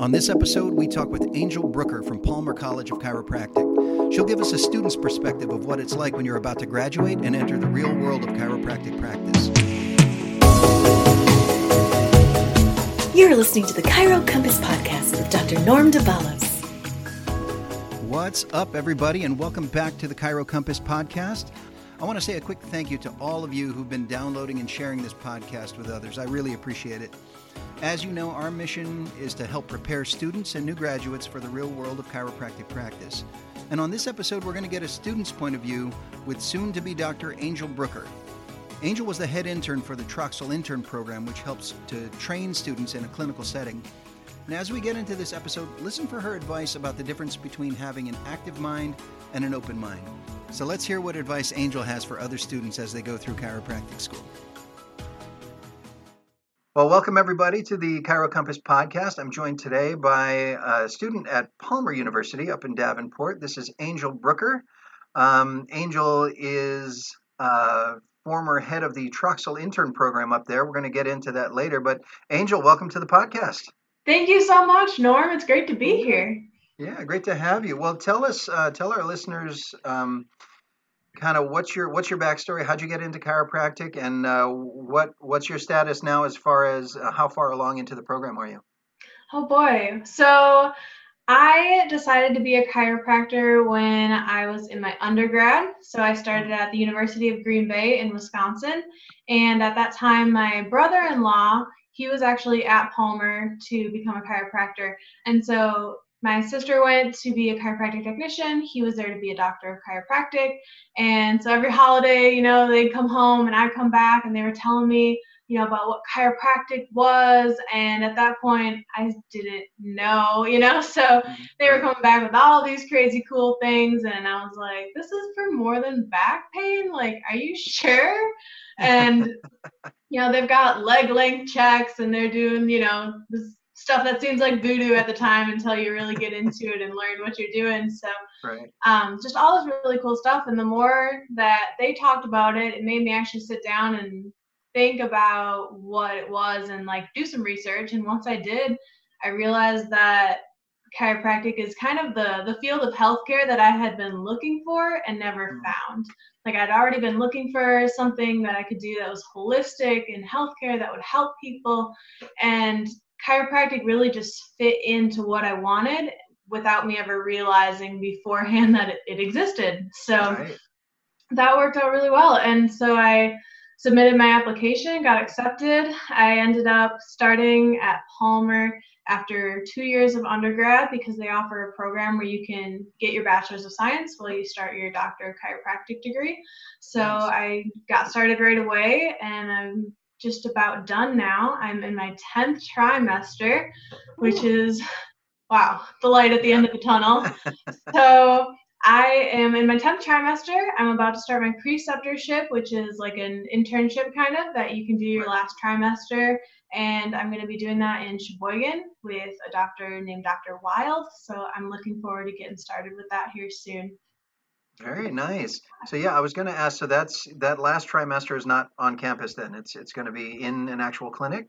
On this episode, we talk with Angel Bruecker from Palmer College of Chiropractic. She'll give us a student's perspective of what it's like when you're about to graduate and enter the real world of chiropractic practice. You're listening to the Chiro Compass podcast with Dr. Norm DeBalos. What's up, everybody, and welcome back to the Chiro Compass podcast. I want to say a quick thank you to all of you who've been downloading and sharing this podcast with others. I really appreciate it. As you know, our mission is to help prepare students and new graduates for the real world of chiropractic practice. And on this episode, we're going to get a student's point of view with soon to be Dr. Angel Bruecker. Angel was the head intern for the Troxell Intern Program, which helps to train students in a clinical setting. And as we get into this episode, listen for her advice about the difference between having an active mind and an open mind. So let's hear what advice Angel has for other students as they go through chiropractic school. Well, welcome everybody to the Chiro Compass podcast. I'm joined today by a student at Palmer University up in Davenport. This is Angel Bruecker. Um, Angel is uh, former head of the Troxell intern program up there. We're going to get into that later. But Angel, welcome to the podcast. Thank you so much, Norm. It's great to be here. Yeah, great to have you. Well, tell us, uh, tell our listeners, um, kind of what's your what's your backstory? How'd you get into chiropractic, and uh, what what's your status now as far as uh, how far along into the program are you? Oh boy, so I decided to be a chiropractor when I was in my undergrad. So I started at the University of Green Bay in Wisconsin, and at that time, my brother-in-law he was actually at Palmer to become a chiropractor, and so my sister went to be a chiropractic technician. He was there to be a doctor of chiropractic. And so every holiday, you know, they'd come home and I'd come back and they were telling me, you know, about what chiropractic was. And at that point, I didn't know, you know, so they were coming back with all these crazy cool things. And I was like, this is for more than back pain. Like, are you sure? And, you know, they've got leg length checks and they're doing, you know, this stuff that seems like voodoo at the time until you really get into it and learn what you're doing. So, right. um, just all this really cool stuff. And the more that they talked about it, it made me actually sit down and think about what it was and like do some research. And once I did, I realized that chiropractic is kind of the the field of healthcare that I had been looking for and never mm. found. Like I'd already been looking for something that I could do that was holistic in healthcare that would help people and chiropractic really just fit into what I wanted without me ever realizing beforehand that it, it existed. So right. that worked out really well. And so I submitted my application, got accepted. I ended up starting at Palmer after two years of undergrad because they offer a program where you can get your bachelor's of science while you start your doctor of chiropractic degree. So nice. I got started right away and I'm just about done now. I'm in my 10th trimester, which is, wow, the light at the end of the tunnel. so I am in my 10th trimester. I'm about to start my preceptorship, which is like an internship kind of that you can do your last trimester. And I'm going to be doing that in Sheboygan with a doctor named Dr. Wild. So I'm looking forward to getting started with that here soon. Very nice. So yeah, I was going to ask. So that's that last trimester is not on campus. Then it's it's going to be in an actual clinic.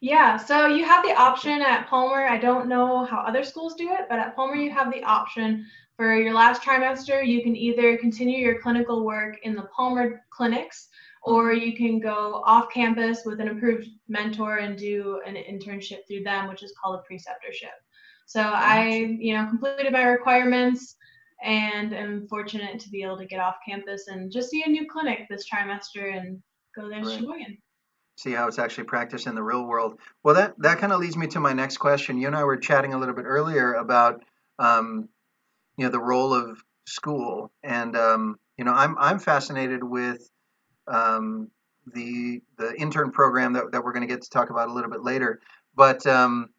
Yeah. So you have the option at Palmer. I don't know how other schools do it, but at Palmer you have the option for your last trimester. You can either continue your clinical work in the Palmer clinics, or you can go off campus with an approved mentor and do an internship through them, which is called a preceptorship. So I, you know, completed my requirements and am fortunate to be able to get off campus and just see a new clinic this trimester and go there right. Sheboygan. See how it's actually practiced in the real world. Well, that that kind of leads me to my next question. You and I were chatting a little bit earlier about, um, you know, the role of school, and um, you know, I'm I'm fascinated with um, the the intern program that, that we're going to get to talk about a little bit later. But um,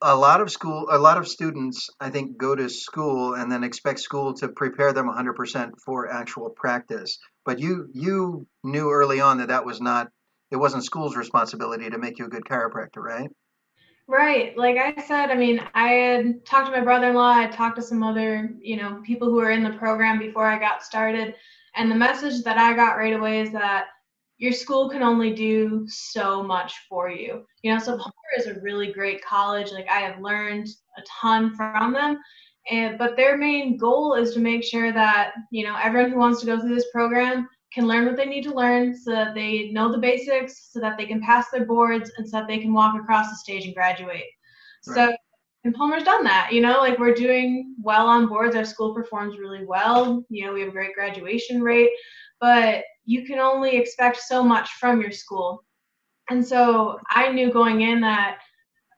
a lot of school a lot of students i think go to school and then expect school to prepare them 100% for actual practice. But you you knew early on that that was not it wasn't school's responsibility to make you a good chiropractor right? Right. Like i said i mean i had talked to my brother-in-law i talked to some other you know people who were in the program before i got started. And the message that i got right away is that your school can only do so much for you. You know, so Palmer is a really great college. Like I have learned a ton from them. And but their main goal is to make sure that, you know, everyone who wants to go through this program can learn what they need to learn so that they know the basics, so that they can pass their boards and so that they can walk across the stage and graduate. Right. So and Palmer's done that, you know, like we're doing well on boards. Our school performs really well. You know, we have a great graduation rate, but you can only expect so much from your school. And so I knew going in that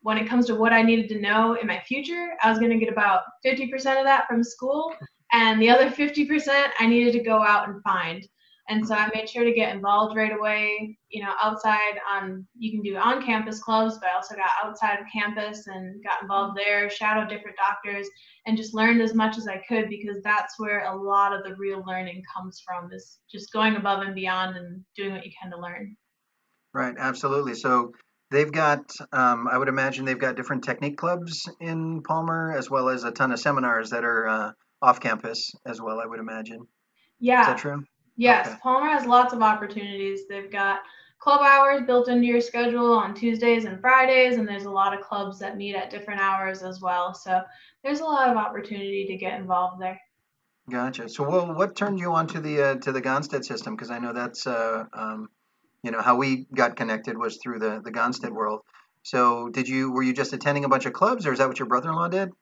when it comes to what I needed to know in my future, I was going to get about 50% of that from school, and the other 50% I needed to go out and find. And so I made sure to get involved right away. You know, outside on you can do on campus clubs, but I also got outside of campus and got involved there, shadowed different doctors, and just learned as much as I could because that's where a lot of the real learning comes from is just going above and beyond and doing what you can to learn. Right, absolutely. So they've got, um, I would imagine they've got different technique clubs in Palmer as well as a ton of seminars that are uh, off campus as well, I would imagine. Yeah. Is that true? Yes, okay. Palmer has lots of opportunities. They've got club hours built into your schedule on Tuesdays and Fridays, and there's a lot of clubs that meet at different hours as well. So there's a lot of opportunity to get involved there. Gotcha. So, well, what turned you on to the uh, to the Gonstead system? Because I know that's uh, um, you know how we got connected was through the the Gonstead world. So, did you were you just attending a bunch of clubs, or is that what your brother-in-law did?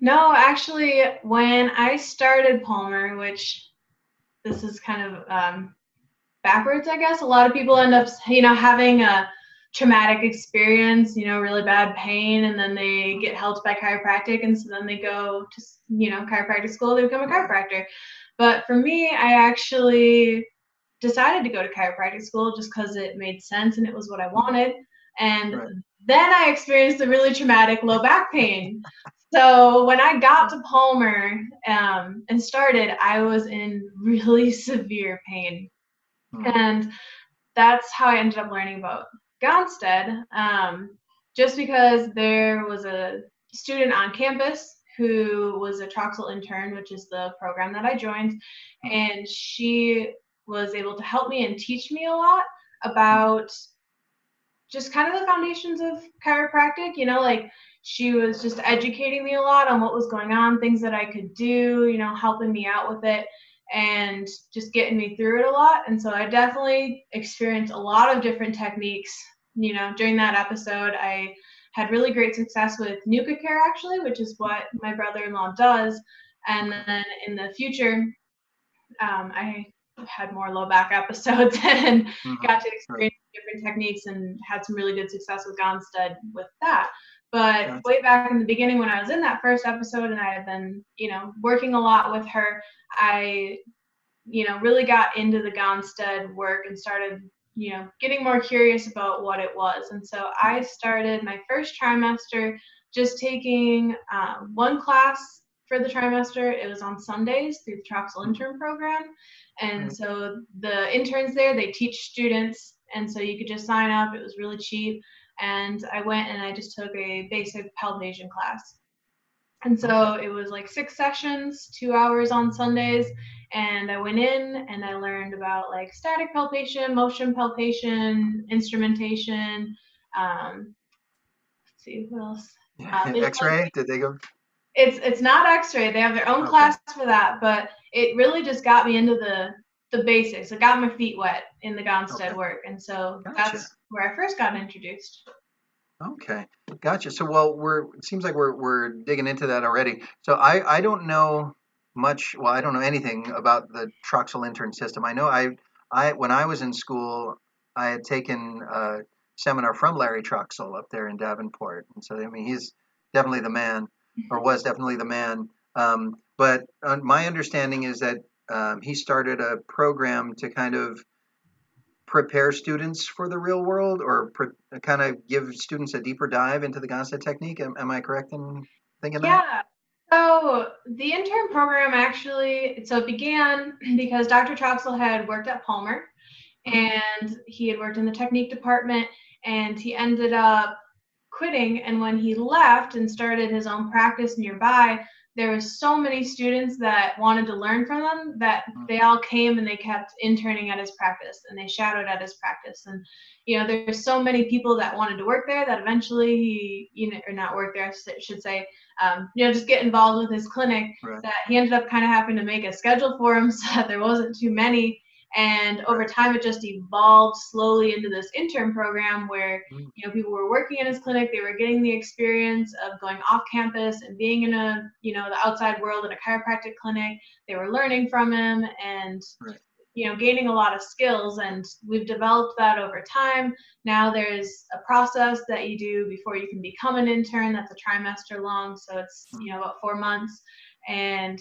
No, actually, when I started Palmer, which this is kind of um, backwards, I guess. A lot of people end up, you know, having a traumatic experience, you know, really bad pain, and then they get helped by chiropractic, and so then they go to, you know, chiropractic school, they become a chiropractor. But for me, I actually decided to go to chiropractic school just because it made sense and it was what I wanted. And right. then I experienced a really traumatic low back pain. So when I got to Palmer um, and started, I was in really severe pain. Hmm. And that's how I ended up learning about Gonstead, um, just because there was a student on campus who was a Troxell intern, which is the program that I joined, hmm. and she was able to help me and teach me a lot about just kind of the foundations of chiropractic, you know, like she was just educating me a lot on what was going on, things that I could do, you know, helping me out with it and just getting me through it a lot. And so I definitely experienced a lot of different techniques. You know, during that episode, I had really great success with NUCCA care actually, which is what my brother-in-law does. And then in the future, um, I had more low back episodes and mm-hmm. got to experience different techniques and had some really good success with Gonstead with that. But gotcha. way back in the beginning, when I was in that first episode, and I had been, you know, working a lot with her, I, you know, really got into the Gonstead work and started, you know, getting more curious about what it was. And so I started my first trimester just taking uh, one class for the trimester. It was on Sundays through the Troxell intern program. And so the interns there, they teach students. And so you could just sign up. It was really cheap and I went and I just took a basic palpation class. And so it was like six sessions, two hours on Sundays. And I went in and I learned about like static palpation, motion palpation, instrumentation. Um, let's see what else. Uh, X-ray? Did they go? It's it's not X-ray. They have their own okay. class for that, but it really just got me into the the basics. It got my feet wet in the Gonstead okay. work, and so gotcha. that's where I first got introduced. Okay, gotcha. So, well, we're it seems like we're we're digging into that already. So, I I don't know much. Well, I don't know anything about the Troxell intern system. I know I I when I was in school, I had taken a seminar from Larry Troxell up there in Davenport, and so I mean he's definitely the man, or was definitely the man. Um, but uh, my understanding is that um, he started a program to kind of prepare students for the real world or pre- kind of give students a deeper dive into the Gonstead technique? Am, am I correct in thinking yeah. that? Yeah. So the intern program actually, so it began because Dr. Troxell had worked at Palmer and he had worked in the technique department and he ended up quitting. And when he left and started his own practice nearby, there was so many students that wanted to learn from them that Mm. they all came and they kept interning at his practice and they shadowed at his practice and you know there's so many people that wanted to work there that eventually he you know or not work there I should- should say um, you know just get involved with his clinic Right. that he ended up kind of having to make a schedule for him so that there wasn't too many and over time it just evolved slowly into this intern program where Mm. you know people were working in his clinic. They were getting the experience of going off campus and being in a you know the outside world in a chiropractic clinic. They were learning from him and you know gaining a lot of skills and we've developed that over time. Now there's a process that you do before you can become an intern. That's a trimester long so it's Mm. you know about four months. And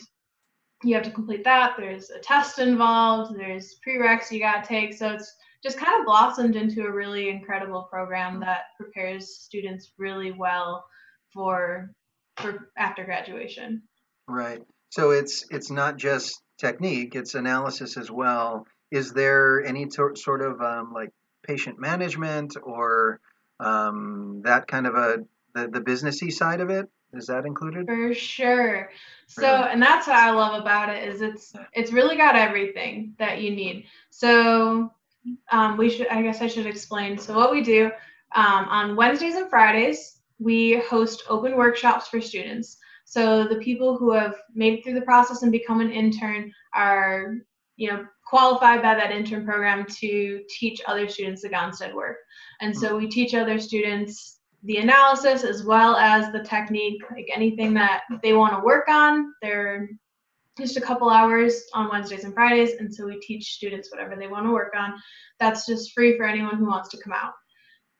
you have to complete that there's a test involved there's prereqs you got to take so it's just kind of blossomed into a really incredible program that prepares students really well for for after graduation Right. So it's it's not just technique; it's analysis as well. Is there any tor- sort of um, like patient management or um, that kind of a the, the businessy side of it? Is that included? For sure. So, and that's what I love about it is it's it's really got everything that you need. So, um, we should I guess I should explain. So, what we do um, on Wednesdays and Fridays, we host open workshops for students. So the people who have made it through the process and become an intern are, you know, qualified by that intern program to teach other students the Gonstead work. And so we teach other students the analysis as well as the technique, like anything that they want to work on. They're just a couple hours on Wednesdays and Fridays, and so we teach students whatever they want to work on. That's just free for anyone who wants to come out.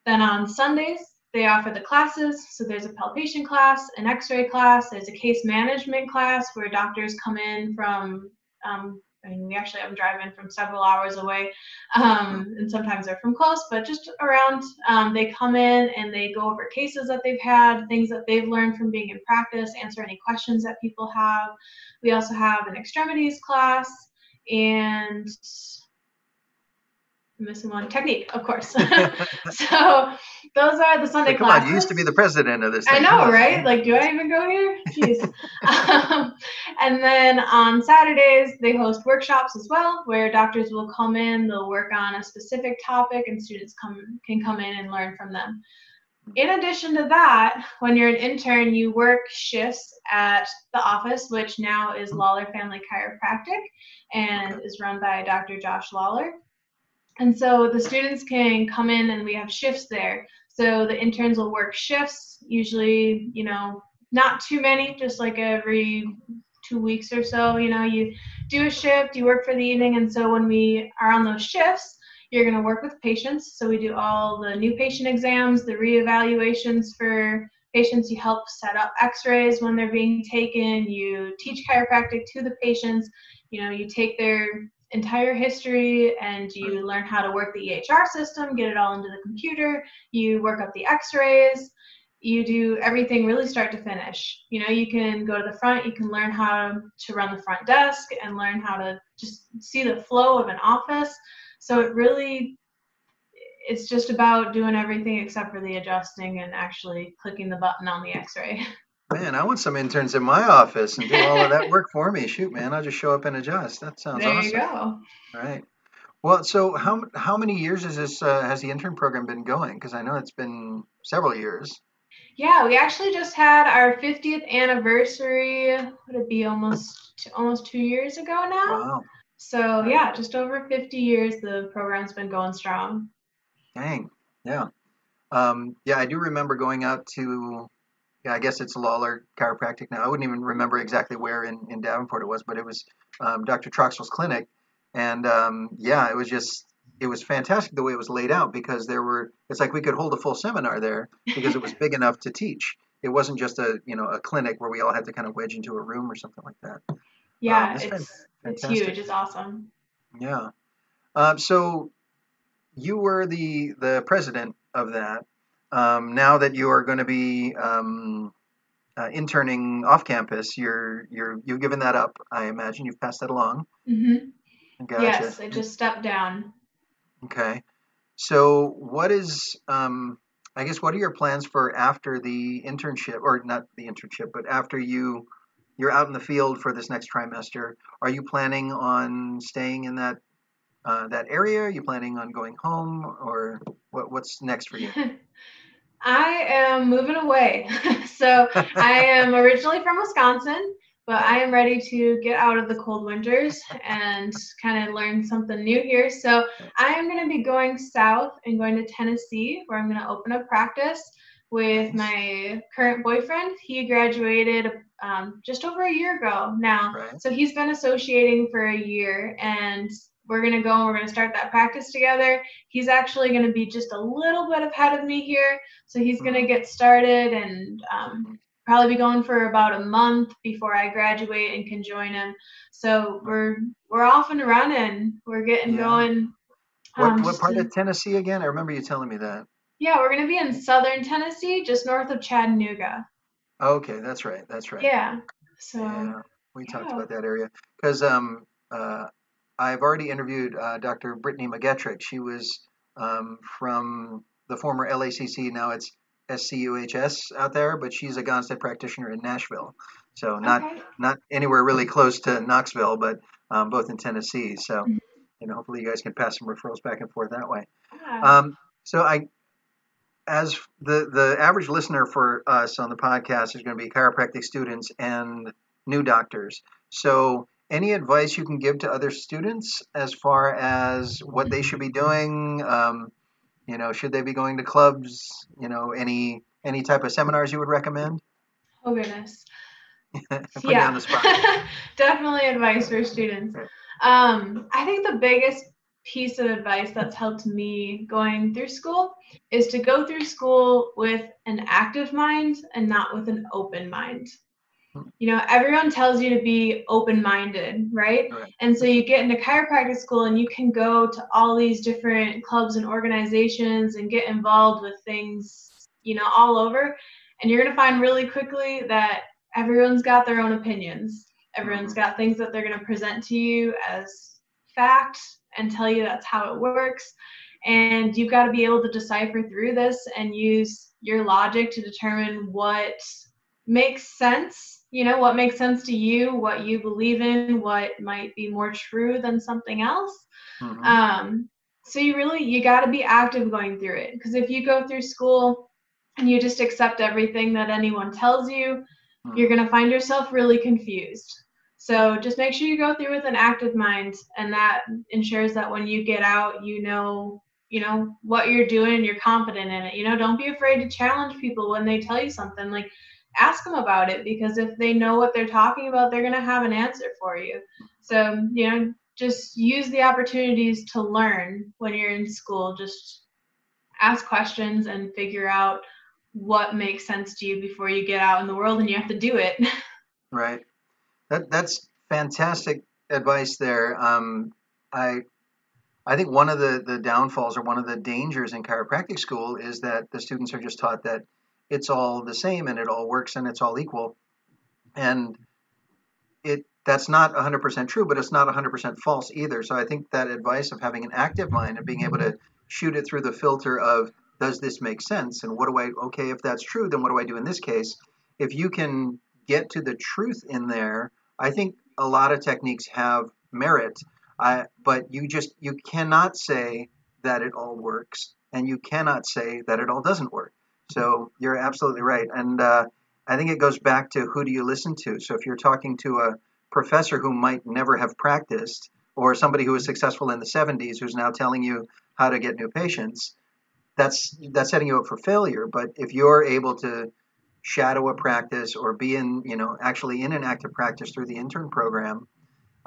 Then on Sundays, they offer the classes. So there's a palpation class, an x-ray class, there's a case management class where doctors come in from um, I mean, we actually have them drive in from several hours away, um, and sometimes they're from close, but just around. Um, they come in and they go over cases that they've had, things that they've learned from being in practice, answer any questions that people have. We also have an extremities class and I'm missing one technique, of course. so those are the Sunday Like, come classes. on, you used to be the president of this. I know, right? Like, do I even go here? Jeez. um, and then on Saturdays, they host workshops as well, where doctors will come in, they'll work on a specific topic, and students come can come in and learn from them. In addition to that, when you're an intern, you work shifts at the office, which now is Lawler Family Chiropractic and is run by Dr. Josh Lawler. And so the students can come in and we have shifts there. So the interns will work shifts, usually, you know, not too many, just like every two weeks or so. You know, you do a shift, you work for the evening. And so when we are on those shifts, you're going to work with patients. So we do all the new patient exams, the reevaluations for patients. You help set up x rays when they're being taken. You teach chiropractic to the patients. You know, you take their entire history and you learn how to work the EHR system, get it all into the computer, you work up the x-rays, you do everything really start to finish. You know, you can go to the front, you can learn how to run the front desk and learn how to just see the flow of an office. So it really it's just about doing everything except for the adjusting and actually clicking the button on the x-ray. Man, I want some interns in my office and do all of that work for me. Shoot, man, I'll just show up and adjust. That sounds there awesome. you go. Right. Well, so how how many years is this uh, has the intern program been going? Because I know it's been several years. Yeah, we actually just had our 50th anniversary. Would it be almost almost two years ago now? Wow. So yeah, just over 50 years. The program's been going strong. Dang. Yeah. Um, yeah, I do remember going out to, yeah, I guess it's Lawler Chiropractic now. I wouldn't even remember exactly where in, in Davenport it was, but it was um, Dr. Troxell's clinic. And um, yeah, it was just, it was fantastic the way it was laid out because there were, it's like we could hold a full seminar there because it was big enough to teach. It wasn't just a, you know, a clinic where we all had to kind of wedge into a room or something like that. Yeah, that's it's it's fantastic. huge. It's awesome. Yeah. Um, so you were the the president of that. Um, now that you are going to be um, uh, interning off campus, you're you're you've given that up. I imagine you've passed that along. hmm Gotcha. Yes, I just stepped down. Okay. So what is um, I guess what are your plans for after the internship, or not the internship, but after you you're out in the field for this next trimester. Are you planning on staying in that uh, that area? Are you planning on going home, or what, what's next for you? I am moving away. so I am originally from Wisconsin, but I am ready to get out of the cold winters and kind of learn something new here. So I am going to be going south and going to Tennessee, where I'm going to open a practice with my current boyfriend. He graduated um, just over a year ago now. Right. So he's been associating for a year and we're going to go and we're going to start that practice together. He's actually going to be just a little bit ahead of me here. So he's going to mm-hmm. get started and um, probably be going for about a month before I graduate and can join him. So we're we're off and running. We're getting yeah. going. Um, what, what part of Tennessee again? I remember you telling me that. Yeah, we're going to be in southern Tennessee, just north of Chattanooga. Okay, that's right. That's right. Yeah. So yeah, we yeah. talked about that area because um, uh, I've already interviewed uh, Dr. Brittany McGetrick. She was um, from the former LACC. Now it's SCUHS out there, but she's a Gonstead practitioner in Nashville. So not okay. not anywhere really close to Knoxville, but um, both in Tennessee. So mm-hmm. you know, hopefully you guys can pass some referrals back and forth that way. Yeah. Um, so I, as the the average listener for us on the podcast is going to be chiropractic students and new doctors. So any advice you can give to other students as far as what they should be doing? Um, you know, should they be going to clubs? You know, any any type of seminars you would recommend? Oh goodness. yeah. Definitely advice for students. Um, I think the biggest piece of advice that's helped me going through school is to go through school with an active mind and not with an open mind you know everyone tells you to be open-minded right? right? and so you get into chiropractic school and you can go to all these different clubs and organizations and get involved with things you know all over and you're going to find really quickly that everyone's got their own opinions everyone's mm-hmm. got things that they're going to present to you as fact and tell you that's how it works and you've got to be able to decipher through this and use your logic to determine what makes sense you know what makes sense to you what you believe in what might be more true than something else. Mm-hmm. um, so you really you got to be active going through it. Because if you go through school and you just accept everything that anyone tells you mm-hmm. you're going to find yourself really confused. So just make sure you go through with an active mind and that ensures that when you get out you know you know what you're doing you're confident in it. You know don't be afraid to challenge people when they tell you something. Like ask them about it because if they know what they're talking about, they're going to have an answer for you. So, you know, just use the opportunities to learn when you're in school. Just ask questions and figure out what makes sense to you before you get out in the world and you have to do it. right. That that's fantastic advice there. Um, I I think one of the the downfalls or one of the dangers in chiropractic school is that the students are just taught that it's all the same and it all works and it's all equal. And it that's not 100% true, but it's not 100% false either. So I think that advice of having an active mind and being able to shoot it through the filter of does this make sense and what do I okay if that's true then what do I do in this case? If you can get to the truth in there, I think a lot of techniques have merit. I, but you just you cannot say that it all works and you cannot say that it all doesn't work so you're absolutely right. And uh, I think it goes back to who do you listen to. So if you're talking to a professor who might never have practiced, or somebody who was successful in the 70s who's now telling you how to get new patients, that's that's setting you up for failure. But if you're able to shadow a practice or be in, you know, actually in an active practice through the intern program,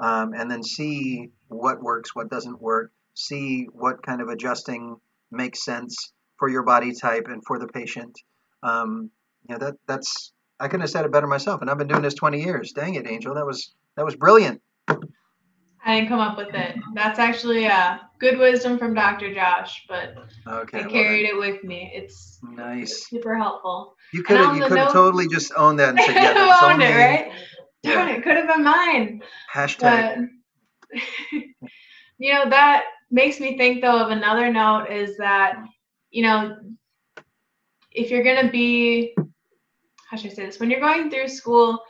um, and then see what works, what doesn't work, see what kind of adjusting makes sense, for your body type and for the patient. Um, you know, that that's I couldn't have said it better myself. And I've been doing this 20 years. Dang it, Angel, that was that was brilliant. I didn't come up with it. That's actually uh, good wisdom from Dr. Josh, but okay, I carried well, it with me. It's nice, super helpful. You could have you could have totally just owned that and said, "Yeah, that's owned it, right?" Darn, yeah. it could have been mine. Hashtag. But, you know that makes me think though of another note is that you know, if you're going to be, how should I say this? When you're going through school,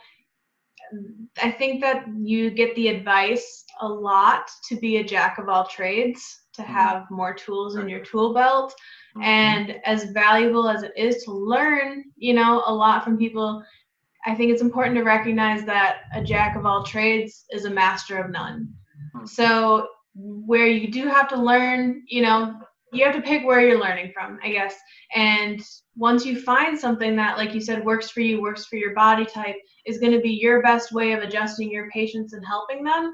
I think that you get the advice a lot to be a jack of all trades, to mm-hmm. have more tools in your tool belt. Mm-hmm. And as valuable as it is to learn, you know, a lot from people, I think it's important to recognize that a jack of all trades is a master of none. Mm-hmm. So where you do have to learn, you know, you have to pick where you're learning from, I guess. And once you find something that, like you said, works for you, works for your body type, is going to be your best way of adjusting your patients and helping them,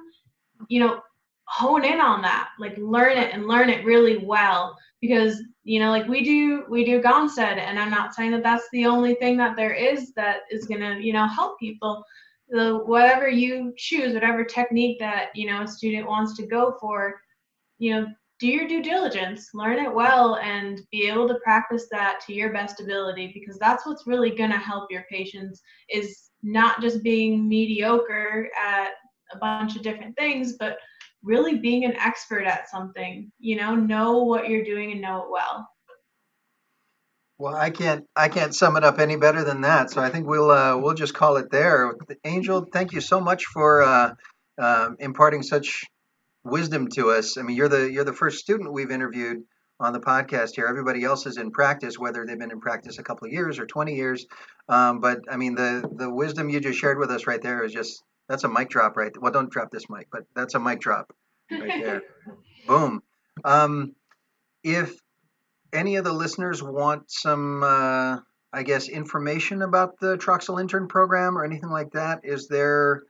you know, hone in on that. Like learn it and learn it really well. Because, you know, like we do, we do Gonstead, and I'm not saying that that's the only thing that there is that is going to, you know, help people. The, whatever you choose, whatever technique that, you know, a student wants to go for, you know, do your due diligence, learn it well, and be able to practice that to your best ability because that's what's really going to help your patients is not just being mediocre at a bunch of different things, but really being an expert at something. You know, know what you're doing and know it well. Well, I can't I can't sum it up any better than that. So I think we'll uh, we'll just call it there. Angel, thank you so much for uh, uh, imparting such wisdom to us. I mean, you're the you're the first student we've interviewed on the podcast here. Everybody else is in practice, whether they've been in practice a couple of years or 20 years. Um, but I mean, the the wisdom you just shared with us right there is just that's a mic drop, right? Well, don't drop this mic, but that's a mic drop right there. Boom. Um, if any of the listeners want some, uh, I guess, information about the Troxell intern program or anything like that, is there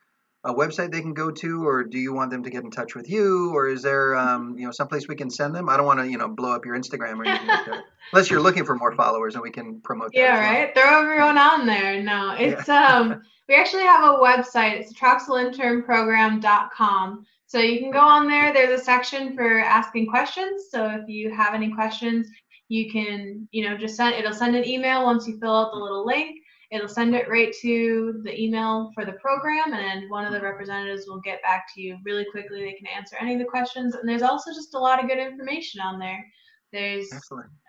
a website they can go to, or do you want them to get in touch with you, or is there um, you know someplace we can send them? I don't want to you know blow up your Instagram or anything like that, unless you're looking for more followers and we can promote. Yeah, right. Throw everyone on there. No, it's yeah. um we actually have a website. It's troxellinternprogram.com. So you can go on there. There's a section for asking questions. So if you have any questions, you can you know just send it'll send an email once you fill out the little link It'll send it right to the email for the program, and one of the representatives will get back to you really quickly. They can answer any of the questions, and there's also just a lot of good information on there. There's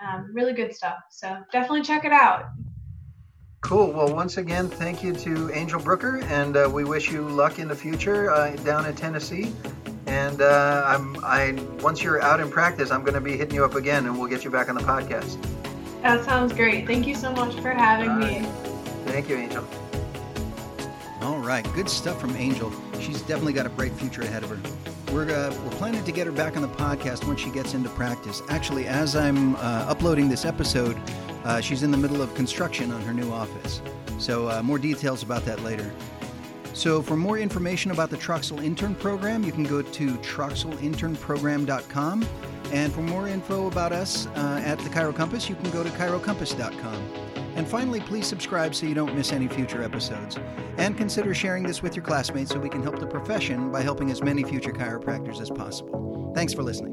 um, really good stuff, so definitely check it out. Cool. Well, once again, thank you to Angel Bruecker, and uh, we wish you luck in the future uh, down in Tennessee. And uh, I'm, I once you're out in practice, I'm going to be hitting you up again, and we'll get you back on the podcast. That sounds great. Thank you so much for having me. Thank you, Angel. All right, good stuff from Angel. She's definitely got a bright future ahead of her. We're, uh, we're planning to get her back on the podcast once she gets into practice. Actually, as I'm uh, uploading this episode, uh, she's in the middle of construction on her new office. So, uh, more details about that later. So, for more information about the Troxell Intern Program, you can go to troxellinternprogram.com. And for more info about us uh, at the Chiro Compass, you can go to chirocompass.com. And finally, please subscribe so you don't miss any future episodes. And consider sharing this with your classmates so we can help the profession by helping as many future chiropractors as possible. Thanks for listening.